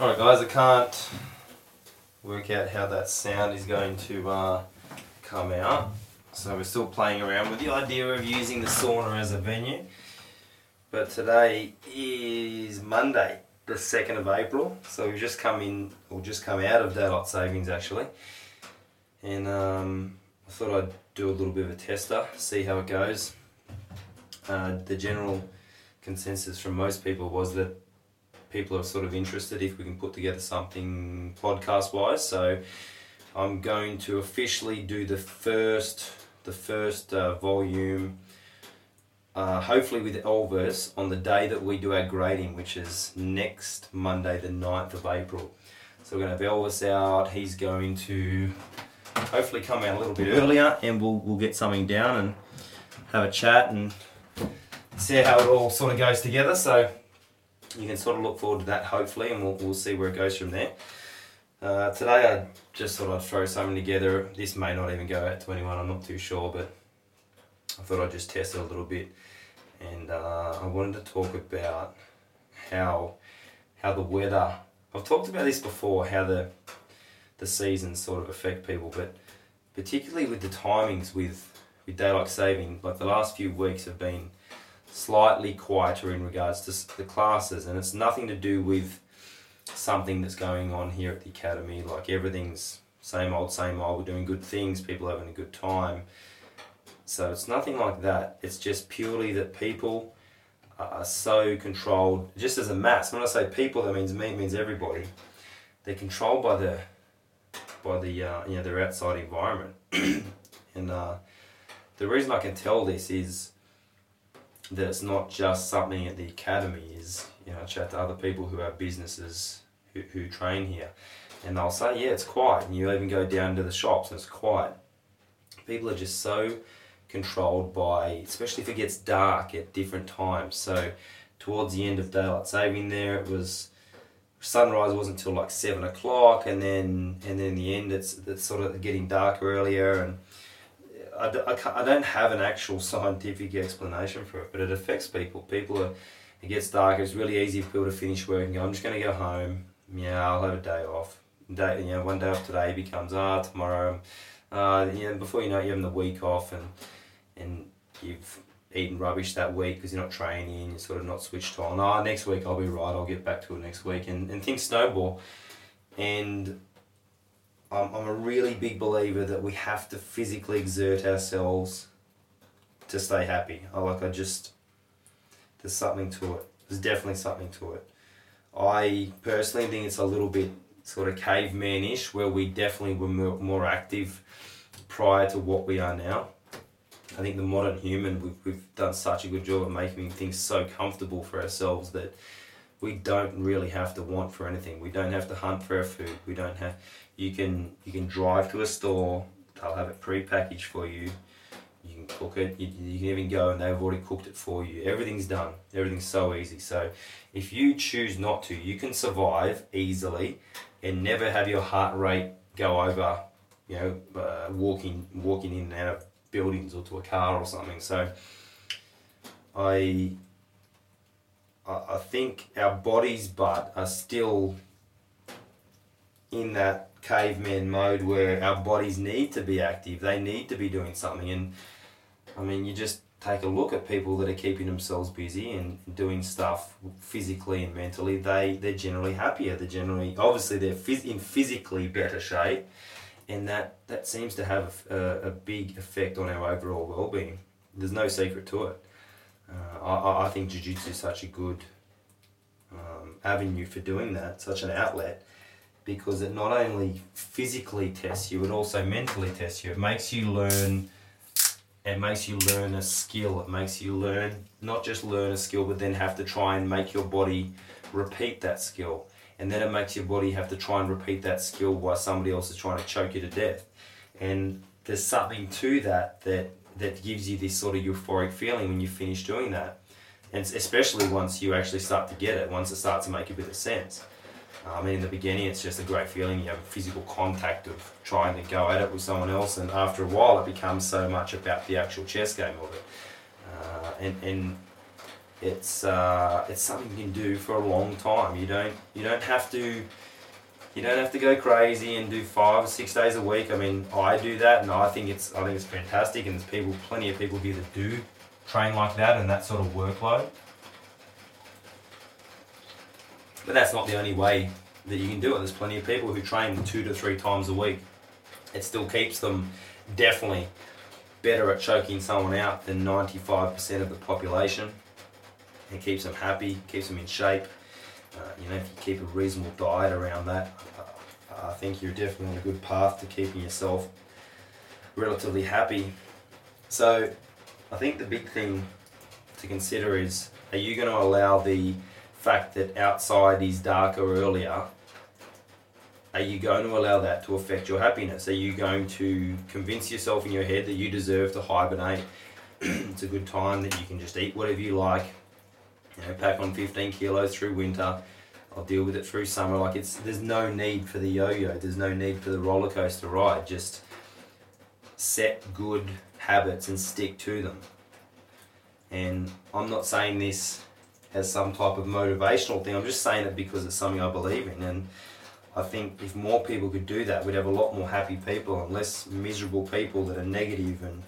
Alright guys, I can't work out how that sound is going to uh, come out. So we're still playing around with the idea of using the sauna as a venue. But today is Monday, the 2nd of April. So we've just come in, or just come out of daylight savings actually. And um, I thought I'd do a little bit of a tester, see how it goes. Uh, the general consensus from most people was that people are sort of interested if we can put together something podcast wise. So I'm going to officially do the first the first uh, volume. Uh, hopefully with Elvis on the day that we do our grading, which is next Monday, the 9th of April. So we're going to have Elvis out. He's going to hopefully come out a little bit earlier, and we'll we'll get something down and have a chat and see how it all sort of goes together. So you can sort of look forward to that hopefully, and we'll, we'll see where it goes from there. Uh, today I just thought I'd throw something together. This may not even go out to anyone, I'm not too sure, but I thought I'd just test it a little bit. And uh, I wanted to talk about how how the weather. I've talked about this before, how the the seasons sort of affect people, but particularly with the timings with with daylight saving, like the last few weeks have been slightly quieter in regards to the classes, and it's nothing to do with something that's going on here at the academy. Like everything's same old, same old. We're doing good things. People having a good time. So it's nothing like that. It's just purely that people are so controlled. Just as a mass. When I say people, that means me. It means everybody. They're controlled by the by the uh, you know their outside environment. and uh, the reason I can tell this is that it's not just something at the academy. Is you know chat to other people who have businesses who, who train here, and they'll say, yeah, it's quiet. And you even go down to the shops and it's quiet. People are just so controlled by, especially if it gets dark at different times. So towards the end of daylight saving, there it was sunrise wasn't until like seven o'clock, and then and then the end it's it's sort of getting darker earlier and. I, I, I don't have an actual scientific explanation for it, but it affects people. People are, it gets dark, It's really easy for people to finish work and go, I'm just going to go home. Yeah, I'll have a day off. Day, you know, one day off today becomes ah tomorrow. Uh, you know, before you know it, you're having the week off and and you've eaten rubbish that week because you're not training. You're sort of not switched on. Ah, next week I'll be right. I'll get back to it next week, and and things snowball. And I'm, I'm a really big believer that we have to physically exert ourselves to stay happy. I like I just there's something to it. There's definitely something to it. I personally think it's a little bit sort of cavemanish where we definitely were more, more active prior to what we are now. I think the modern human, we've, we've done such a good job of making things so comfortable for ourselves that we don't really have to want for anything. We don't have to hunt for our food. We don't have. You can you can drive to a store. They'll have it pre-packaged for you. You can cook it. You, you can even go and they've already cooked it for you. Everything's done. Everything's so easy. So if you choose not to, you can survive easily and never have your heart rate go over. You know, uh, walking walking in and out of buildings or to a car or something. So I I think our bodies, but are still in that caveman mode where our bodies need to be active. They need to be doing something. And I mean, you just take a look at people that are keeping themselves busy and doing stuff physically and mentally. They they're generally happier. They're generally obviously they're phys- in physically better shape, and that that seems to have a, a big effect on our overall well-being. There's no secret to it. Uh, I, I think jiu-jitsu is such a good um, avenue for doing that, such an outlet, because it not only physically tests you, it also mentally tests you. It makes you learn. It makes you learn a skill. It makes you learn not just learn a skill, but then have to try and make your body repeat that skill. And then it makes your body have to try and repeat that skill while somebody else is trying to choke you to death. And there's something to that that that gives you this sort of euphoric feeling when you finish doing that. And especially once you actually start to get it, once it starts to make a bit of sense. I mean, in the beginning, it's just a great feeling. You have a physical contact of trying to go at it with someone else, and after a while, it becomes so much about the actual chess game of it. Uh, and, and it's uh, it's something you can do for a long time. You don't you don't have to you don't have to go crazy and do five or six days a week. I mean, I do that, and I think it's I think it's fantastic. And there's people, plenty of people here that do train like that and that sort of workload. But that's not the only way that you can do it. There's plenty of people who train two to three times a week. It still keeps them definitely better at choking someone out than 95% of the population. It keeps them happy, keeps them in shape. Uh, you know, if you keep a reasonable diet around that, I think you're definitely on a good path to keeping yourself relatively happy. So, I think the big thing to consider is are you going to allow the fact that outside is darker earlier are you going to allow that to affect your happiness? Are you going to convince yourself in your head that you deserve to hibernate? it's a good time that you can just eat whatever you like. You know, pack on 15 kilos through winter. I'll deal with it through summer. Like it's there's no need for the yo-yo. There's no need for the roller coaster ride. Just set good habits and stick to them. And I'm not saying this as some type of motivational thing. I'm just saying it because it's something I believe in and I think if more people could do that, we'd have a lot more happy people and less miserable people that are negative and,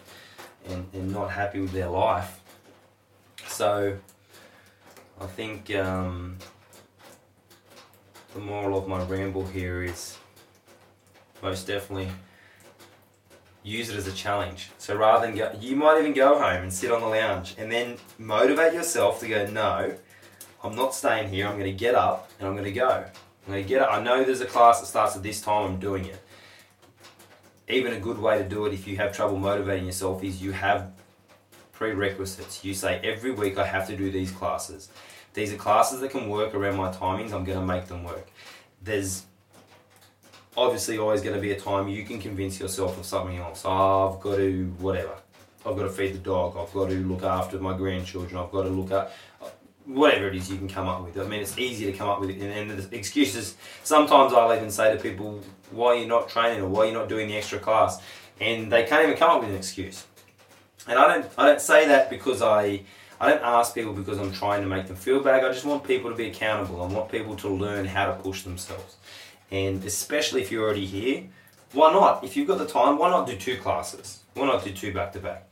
and, and not happy with their life. So I think um, the moral of my ramble here is most definitely use it as a challenge. So rather than go, you might even go home and sit on the lounge and then motivate yourself to go, no, I'm not staying here. I'm going to get up and I'm going to go. I'm going to get it. I know there's a class that starts at this time. I'm doing it. Even a good way to do it if you have trouble motivating yourself is you have prerequisites. You say every week I have to do these classes. These are classes that can work around my timings. I'm going to make them work. There's obviously always going to be a time you can convince yourself of something else. Oh, I've got to whatever. I've got to feed the dog. I've got to look after my grandchildren. I've got to look at whatever it is you can come up with. I mean, it's easy to come up with it, and, and the excuses. Sometimes I'll even say to people, "Why are you not training, or why are you not doing the extra class?" And they can't even come up with an excuse. And I don't, I don't say that because I, I don't ask people because I'm trying to make them feel bad. I just want people to be accountable. I want people to learn how to push themselves. And especially if you're already here, why not? If you've got the time, why not do two classes? Why not do two back to back?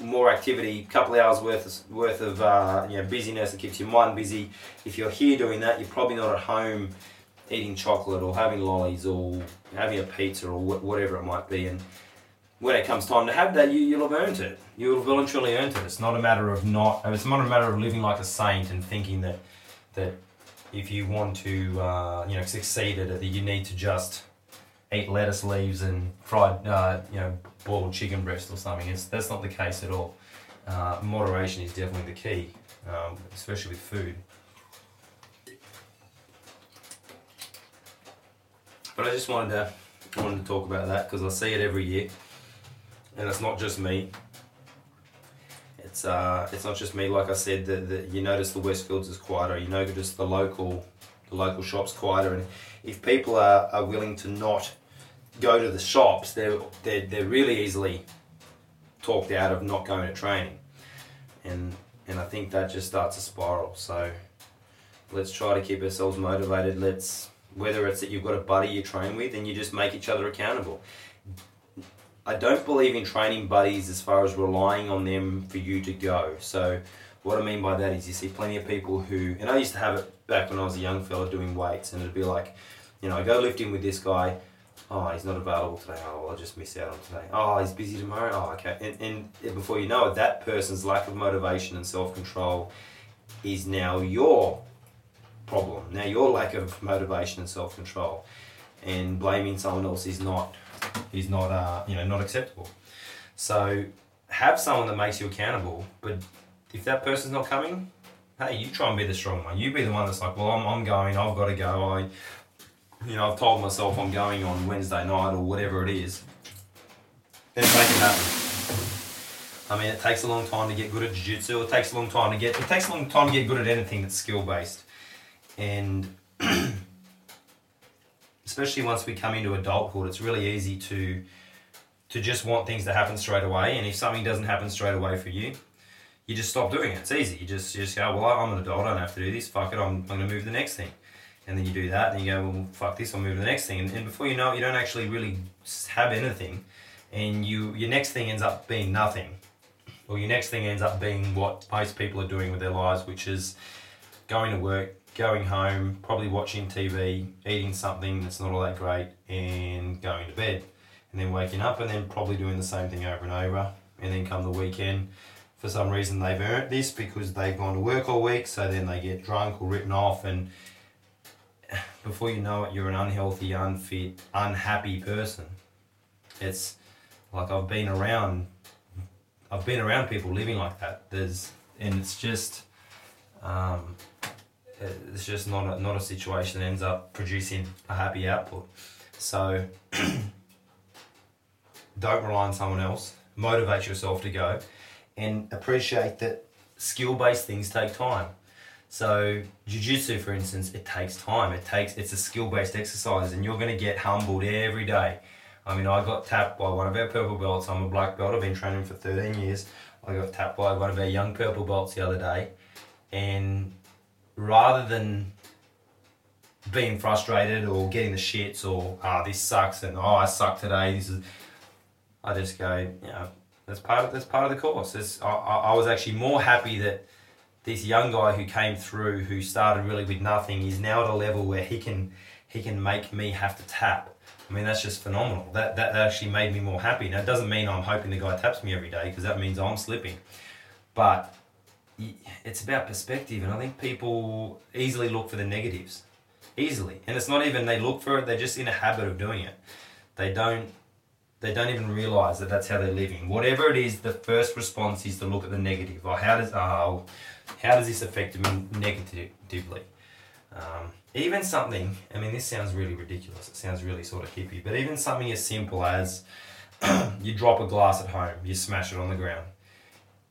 More activity, couple of hours worth of, worth of uh, you know busyness that keeps your mind busy. If you're here doing that, you're probably not at home eating chocolate or having lollies or having a pizza or wh- whatever it might be. And when it comes time to have that, you, you'll have earned it. You'll have voluntarily earned it. It's not a matter of not. It's not a matter of living like a saint and thinking that that if you want to uh, you know succeed at it, you need to just eat lettuce leaves and fried, uh, you know, boiled chicken breast or something. It's, that's not the case at all. Uh, moderation is definitely the key, um, especially with food. But I just wanted to wanted to talk about that because I see it every year, and it's not just me. It's uh, it's not just me. Like I said, that you notice the Westfields is quieter. You notice the local the local shops quieter, and if people are, are willing to not go to the shops, they're, they're, they're really easily talked out of not going to training. And, and I think that just starts a spiral. So let's try to keep ourselves motivated. Let's, whether it's that you've got a buddy you train with and you just make each other accountable. I don't believe in training buddies as far as relying on them for you to go. So what I mean by that is you see plenty of people who, and I used to have it back when I was a young fella doing weights, and it'd be like, you know, I go lifting with this guy, oh, he's not available today. Oh, I'll just miss out on today. Oh, he's busy tomorrow. Oh, okay. And, and before you know it, that person's lack of motivation and self control is now your problem. Now your lack of motivation and self control, and blaming someone else is not is not uh, you know not acceptable. So have someone that makes you accountable. But if that person's not coming, hey, you try and be the strong one. You be the one that's like, well, I'm, I'm going. I've got to go. I you know, I've told myself I'm going on Wednesday night or whatever it is, then make it happen. I mean, it takes a long time to get good at jiu-jitsu. It takes a long time to get. It takes a long time to get good at anything that's skill-based, and especially once we come into adulthood, it's really easy to to just want things to happen straight away. And if something doesn't happen straight away for you, you just stop doing it. It's easy. You just you just go, well, I'm an adult. I don't have to do this. Fuck it. I'm, I'm going to move to the next thing. And then you do that, and you go, well, fuck this. I'll move to the next thing. And, and before you know it, you don't actually really have anything, and you your next thing ends up being nothing, or your next thing ends up being what most people are doing with their lives, which is going to work, going home, probably watching TV, eating something that's not all that great, and going to bed. And then waking up and then probably doing the same thing over and over. And then come the weekend, for some reason they've earned this because they've gone to work all week, so then they get drunk or written off, and before you know it, you're an unhealthy, unfit, unhappy person. It's like I've been around, I've been around people living like that. There's, and it's just, um, Uh, it's just not a, not a situation that ends up producing a happy output. So don't rely on someone else. Motivate yourself to go, and appreciate that skill-based things take time. So jiu-jitsu, for instance, it takes time. It takes it's a skill-based exercise, and you're going to get humbled every day. I mean, I got tapped by one of our purple belts. I'm a black belt. I've been training for 13 years. I got tapped by one of our young purple belts the other day, and rather than being frustrated or getting the shits or ah this sucks and oh I suck today this is I just go you know that's part of that's part of the course. It's, I, I was actually more happy that this young guy who came through who started really with nothing is now at a level where he can he can make me have to tap. I mean that's just phenomenal. That, that actually made me more happy. Now it doesn't mean I'm hoping the guy taps me every day because that means I'm slipping. But it's about perspective, and I think people easily look for the negatives, easily, and it's not even they look for it; they're just in a habit of doing it. They don't, they don't even realize that that's how they're living. Whatever it is, the first response is to look at the negative. Or how does oh, how does this affect me negatively? Um, even something, I mean, this sounds really ridiculous. It sounds really sort of hippie, but even something as simple as you drop a glass at home, you smash it on the ground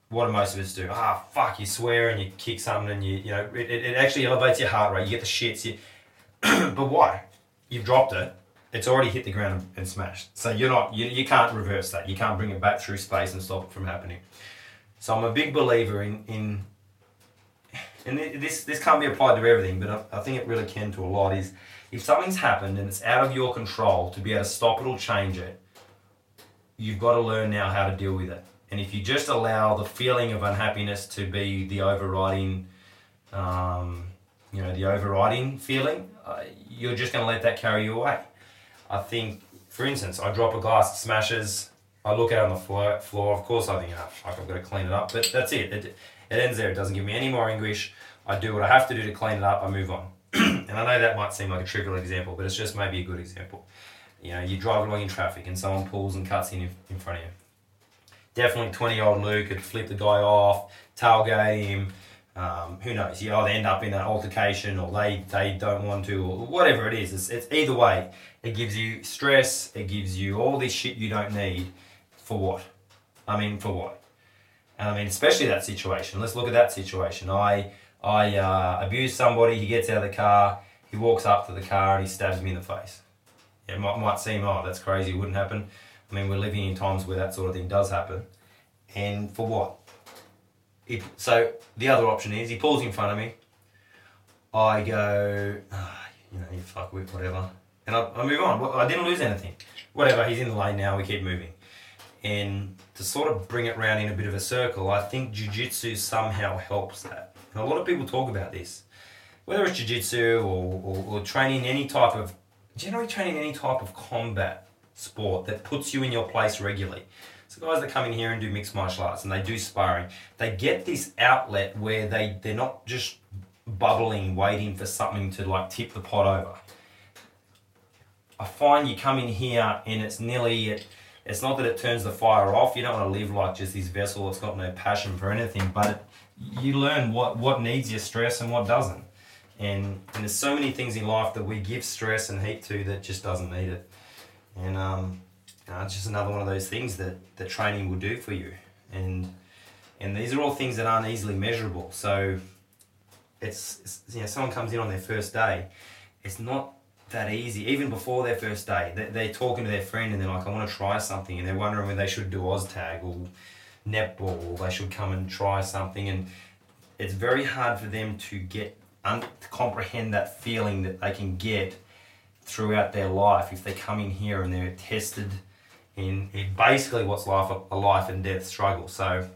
what do most of us do? Ah, fuck, you swear and you kick something and you, you know, it, it actually elevates your heart rate. You get the shits. You, but why? You've dropped it. It's already hit the ground and smashed. So you're not, you, you can't reverse that. You can't bring it back through space and stop it from happening. So I'm a big believer in, in and this, this can't be applied to everything, but I, I think it really can to a lot, is if something's happened and it's out of your control to be able to stop it or change it, you've got to learn now how to deal with it and if you just allow the feeling of unhappiness to be the overriding, um, you know, the overriding feeling, uh, you're just going to let that carry you away. I think, for instance, I drop a glass, it smashes. I look out on the floor, floor. Of course, I think, oh, fuck, I've got to clean it up. But that's it. it. It ends there. It doesn't give me any more anguish. I do what I have to do to clean it up. I move on. and I know that might seem like a trivial example, but it's just maybe a good example. You know, you drive along in traffic and someone pulls and cuts in in front of you definitely 20 year old Luke could flip the guy off, tailgate him. Um, who knows? You either end up in an altercation or they, they don't want to, or whatever it is. It's, it's either way. It gives you stress, it gives you all this shit you don't need. For what? I mean, for what? And I mean, especially that situation. Let's look at that situation. I, I uh, abuse somebody, he gets out of the car, he walks up to the car and he stabs me in the face. It might, might seem, oh, that's crazy, it wouldn't happen. I mean, we're living in times where that sort of thing does happen. And for what? So the other option is he pulls in front of me. I go, oh, you know, you fuck with whatever, and I, I move on. I didn't lose anything. Whatever, he's in the lane now. We keep moving, and to sort of bring it round in a bit of a circle, I think jujitsu somehow helps that. And a lot of people talk about this, whether it's jujitsu or, or, or training any type of, generally training any type of combat sport that puts you in your place regularly. So guys that come in here and do mixed martial arts and they do sparring, they get this outlet where they, they're not just bubbling, waiting for something to like tip the pot over. I find you come in here and it's nearly, it, it's not that it turns the fire off. You don't want to live like just this vessel that's got no passion for anything, but it, you learn what, what needs your stress and what doesn't. And, and there's so many things in life that we give stress and heat to that just doesn't need it. And um, you know, it's just another one of those things that, that training will do for you. And and these are all things that aren't easily measurable. So it's, it's you know someone comes in on their first day, it's not that easy. Even before their first day, they're talking to their friend and they're like, I want to try something, and they're wondering whether they should do OzTag or netball or they should come and try something and it's very hard for them to get un- to comprehend that feeling that they can get throughout their life if they come in here and they're tested in, in basically what's life a life and death struggle so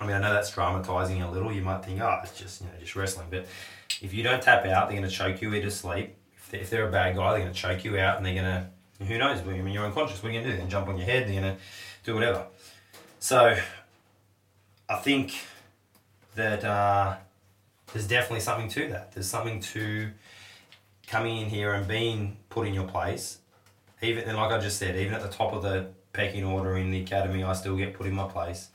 I mean, I know that's dramatizing a little. You might think, oh, it's just you know just wrestling, but if you don't tap out, they're going to choke you into sleep. If they're, if they're a bad guy, they're going to choke you out, and they're going to who knows? I mean, you're unconscious. What are you going to do? To jump on your head. They're going to do whatever. So, I think that uh, there's definitely something to that. There's something to coming in here and being put in your place. Even and like I just said, even at the top of the pecking order in the academy, I still get put in my place.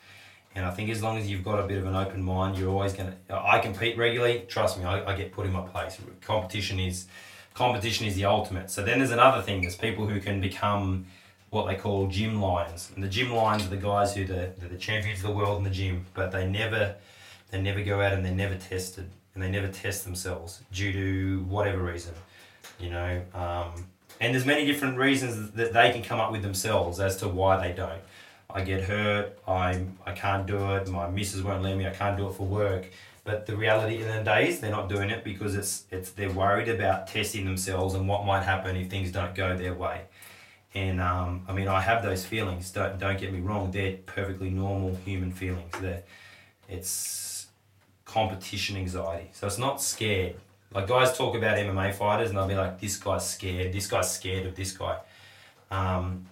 And I think as long as you've got a bit of an open mind, you're always to. I compete regularly. Trust me, I, I get put in my place. Competition is competition is the ultimate. So then there's another thing. There's people who can become what they call gym lions, and the gym lions are the guys who the they're the champions of the world in the gym, but they never they never go out and they're never tested, and they never test themselves due to whatever reason, you know. Um, and there's many different reasons that they can come up with themselves as to why they don't. I get hurt, I'm, I can't do it, my missus won't let me, I can't do it for work. But the reality in the day is they're not doing it because it's, it's they're worried about testing themselves and what might happen if things don't go their way. And um, I mean, I have those feelings. Don't don't get me wrong; they're perfectly normal human feelings. They're, it's competition anxiety. So it's not scared. Like guys talk about MMA fighters, and they'll be like, "This guy's scared. This guy's scared of this guy." Um,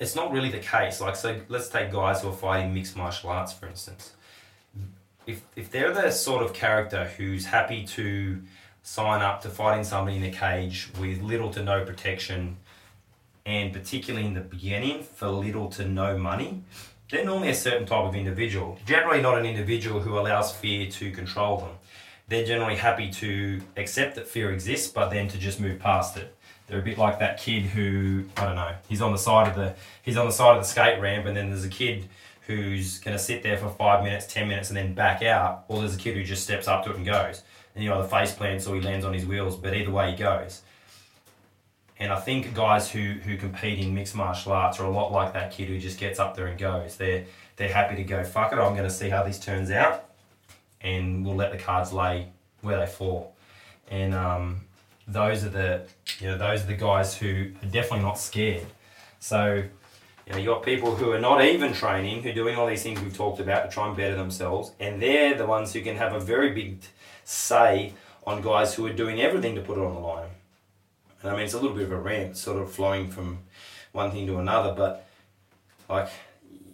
it's not really the case. Like, so let's take guys who are fighting mixed martial arts, for instance. If, if they're the sort of character who's happy to sign up to fighting somebody in a cage with little to no protection, and particularly in the beginning for little to no money, they're normally a certain type of individual. Generally, not an individual who allows fear to control them. They're generally happy to accept that fear exists, but then to just move past it. They're a bit like that kid who I don't know. He's on the side of the he's on the side of the skate ramp, and then there's a kid who's going to sit there for five minutes, ten minutes, and then back out. Or there's a kid who just steps up to it and goes, and you know the face plants or he lands on his wheels. But either way, he goes. And I think guys who who compete in mixed martial arts are a lot like that kid who just gets up there and goes. They're they're happy to go. Fuck it, I'm going to see how this turns out, and we'll let the cards lay where they fall. And um, those are the you know those are the guys who are definitely not scared. So you know you got people who are not even training, who are doing all these things we've talked about to try and better themselves, and they're the ones who can have a very big say on guys who are doing everything to put it on the line. And I mean it's a little bit of a rant, sort of flowing from one thing to another, but like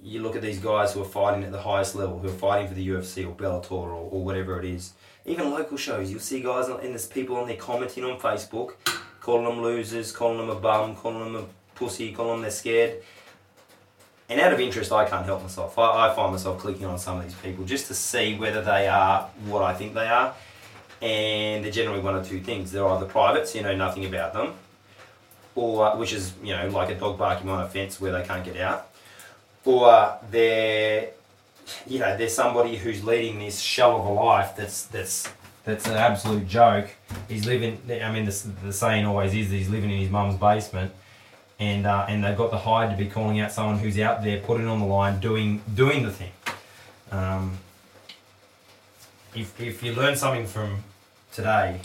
you look at these guys who are fighting at the highest level, who are fighting for the UFC or Bellator or, or whatever it is even local shows, you'll see guys and there's people on there commenting on Facebook, calling them losers, calling them a bum, calling them a pussy, calling them they're scared. And out of interest, I can't help myself. I, I find myself clicking on some of these people just to see whether they are what I think they are. And they're generally one of two things. They're either privates, you know nothing about them, or which is you know like a dog barking on a fence where they can't get out, or they're you know, there's somebody who's leading this shell of a life that's that's that's an absolute joke. He's living. I mean, the, the saying always is that he's living in his mum's basement, and uh, and they've got the hide to be calling out someone who's out there, putting on the line, doing doing the thing. Um, if if you learn something from today,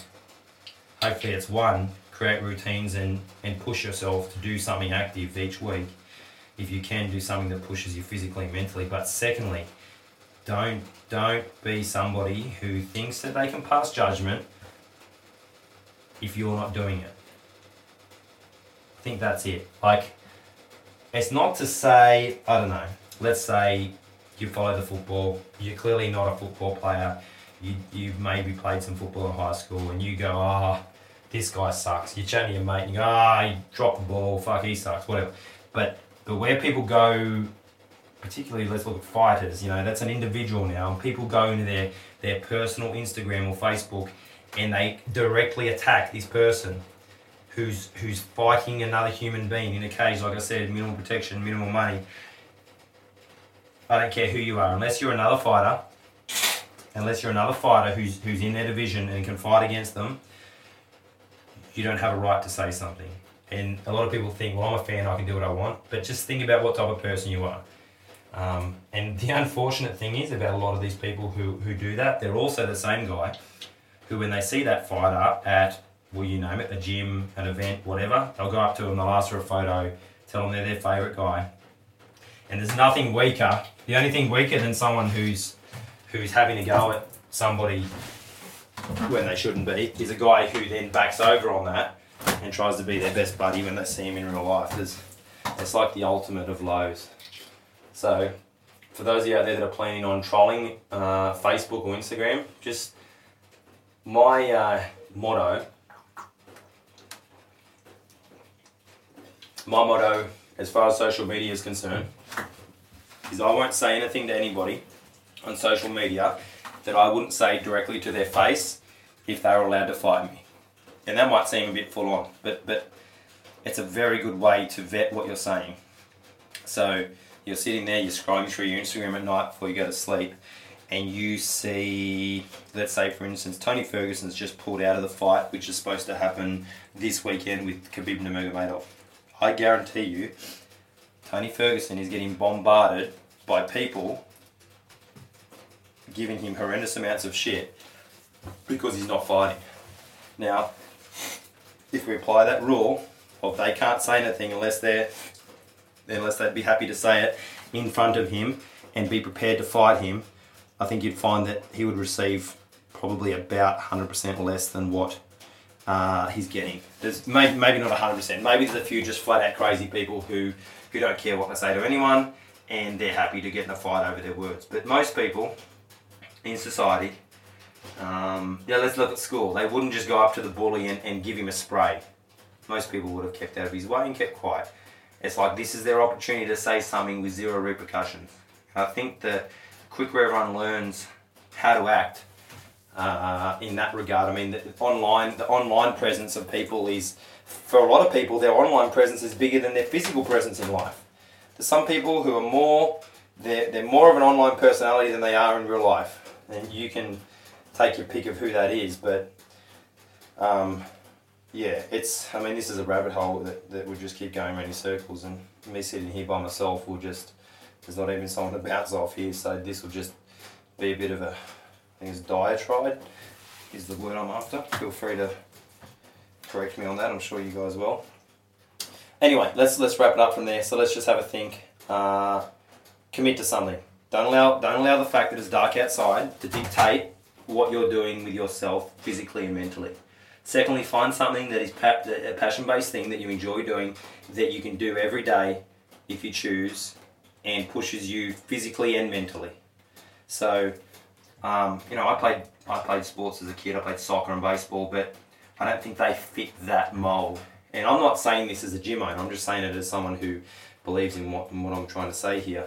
hopefully it's one create routines and and push yourself to do something active each week if you can do something that pushes you physically and mentally. But secondly, don't don't be somebody who thinks that they can pass judgment if you're not doing it. I think that's it. Like it's not to say, I don't know, let's say you follow the football, you're clearly not a football player, you, you've maybe played some football in high school and you go, ah, oh, this guy sucks. You're chatting to your mate and you go, ah, oh, he dropped the ball, fuck, he sucks, whatever. But but where people go, particularly let's look at fighters, you know, that's an individual now. And people go into their, their personal Instagram or Facebook and they directly attack this person who's who's fighting another human being in a cage, like I said, minimal protection, minimal money. I don't care who you are, unless you're another fighter, unless you're another fighter who's who's in their division and can fight against them, you don't have a right to say something. And a lot of people think, well, I'm a fan, I can do what I want. But just think about what type of person you are. Um, and the unfortunate thing is about a lot of these people who, who do that, they're also the same guy who, when they see that fighter at, well, you name it, a gym, an event, whatever, they'll go up to them, they'll ask for a photo, tell them they're their favourite guy. And there's nothing weaker, the only thing weaker than someone who's who's having a go at somebody when they shouldn't be is a guy who then backs over on that and tries to be their best buddy when they see him in real life. It's, it's like the ultimate of lows. So, for those of you out there that are planning on trolling uh, Facebook or Instagram, just my uh, motto. My motto, as far as social media is concerned, is I won't say anything to anybody on social media that I wouldn't say directly to their face if they were allowed to fight me. And that might seem a bit full on, but but it's a very good way to vet what you're saying. So you're sitting there, you're scrolling through your Instagram at night before you go to sleep, and you see, let's say for instance, Tony Ferguson's just pulled out of the fight, which is supposed to happen this weekend with Khabib Nurmagomedov. I guarantee you, Tony Ferguson is getting bombarded by people giving him horrendous amounts of shit because he's not fighting. Now, if we apply that rule of they can't say anything unless they're unless they'd be happy to say it in front of him and be prepared to fight him, I think you'd find that he would receive probably about 100% less than what uh, he's getting. There's maybe, maybe not 100%. Maybe there's a few just flat out crazy people who, who don't care what they say to anyone and they're happy to get in a fight over their words. But most people in society, um, yeah, let's look at school. They wouldn't just go up to the bully and, and give him a spray. Most people would have kept out of his way and kept quiet. It's like this is their opportunity to say something with zero repercussions. I think the quicker everyone learns how to act uh, in that regard, I mean, the online the online presence of people is for a lot of people their online presence is bigger than their physical presence in life. There's some people who are more they're, they're more of an online personality than they are in real life, and you can take your pick of who that is, but. Um, yeah, it's. I mean, this is a rabbit hole that, that would just keep going around in circles, and me sitting here by myself will just. There's not even someone to bounce off here, so this will just be a bit of a. I think it's diatribe, is the word I'm after. Feel free to correct me on that. I'm sure you guys will. Anyway, let's let's wrap it up from there. So let's just have a think. Uh, commit to something. Don't allow don't allow the fact that it's dark outside to dictate what you're doing with yourself physically and mentally. Secondly, find something that is a passion based thing that you enjoy doing that you can do every day if you choose and pushes you physically and mentally. So, um, you know, I played I played sports as a kid. I played soccer and baseball, but I don't think they fit that mold. And I'm not saying this as a gym owner. I'm just saying it as someone who believes in what, in what I'm trying to say here.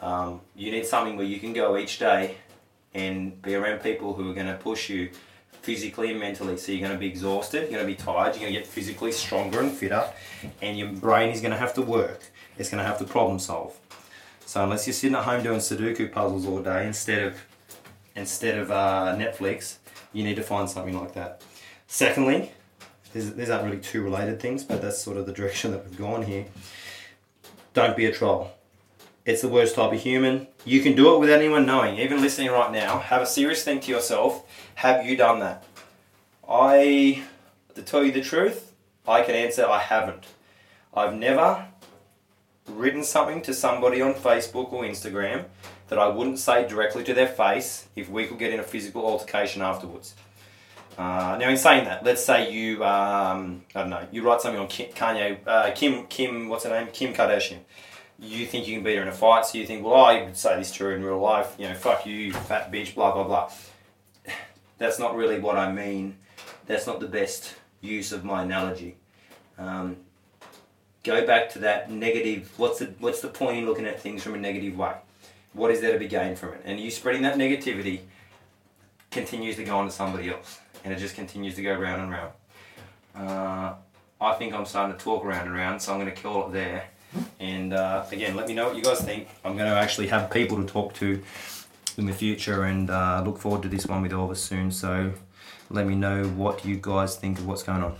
Um, you need something where you can go each day and be around people who are going to push you physically and mentally. So you're going to be exhausted, you're going to be tired, you're going to get physically stronger and fitter, and your brain is going to have to work. It's going to have to problem solve. So unless you're sitting at home doing Sudoku puzzles all day instead of instead of uh, Netflix, you need to find something like that. Secondly, these aren't really two related things, but that's sort of the direction that we've gone here. Don't be a troll. It's the worst type of human. You can do it without anyone knowing. Even listening right now, have a serious think to yourself. Have you done that? I, to tell you the truth, I can answer I haven't. I've never written something to somebody on Facebook or Instagram that I wouldn't say directly to their face if we could get in a physical altercation afterwards. Uh, now, in saying that, let's say you, um, I don't know, you write something on Kim, Kanye, uh, Kim, Kim, what's her name? Kim Kardashian you think you can beat her in a fight, so you think, well, I would say this to her in real life, you know, fuck you, fat bitch, blah, blah, blah. That's not really what I mean. That's not the best use of my analogy. Um, go back to that negative, what's the, what's the point in looking at things from a negative way? What is there to be gained from it? And you spreading that negativity continues to go on to somebody else. And it just continues to go round and round. Uh, I think I'm starting to talk around and round, so I'm going to call it there. And uh, again, let me know what you guys think. I'm going to actually have people to talk to in the future and uh, look forward to this one with Elvis soon. So let me know what you guys think of what's going on.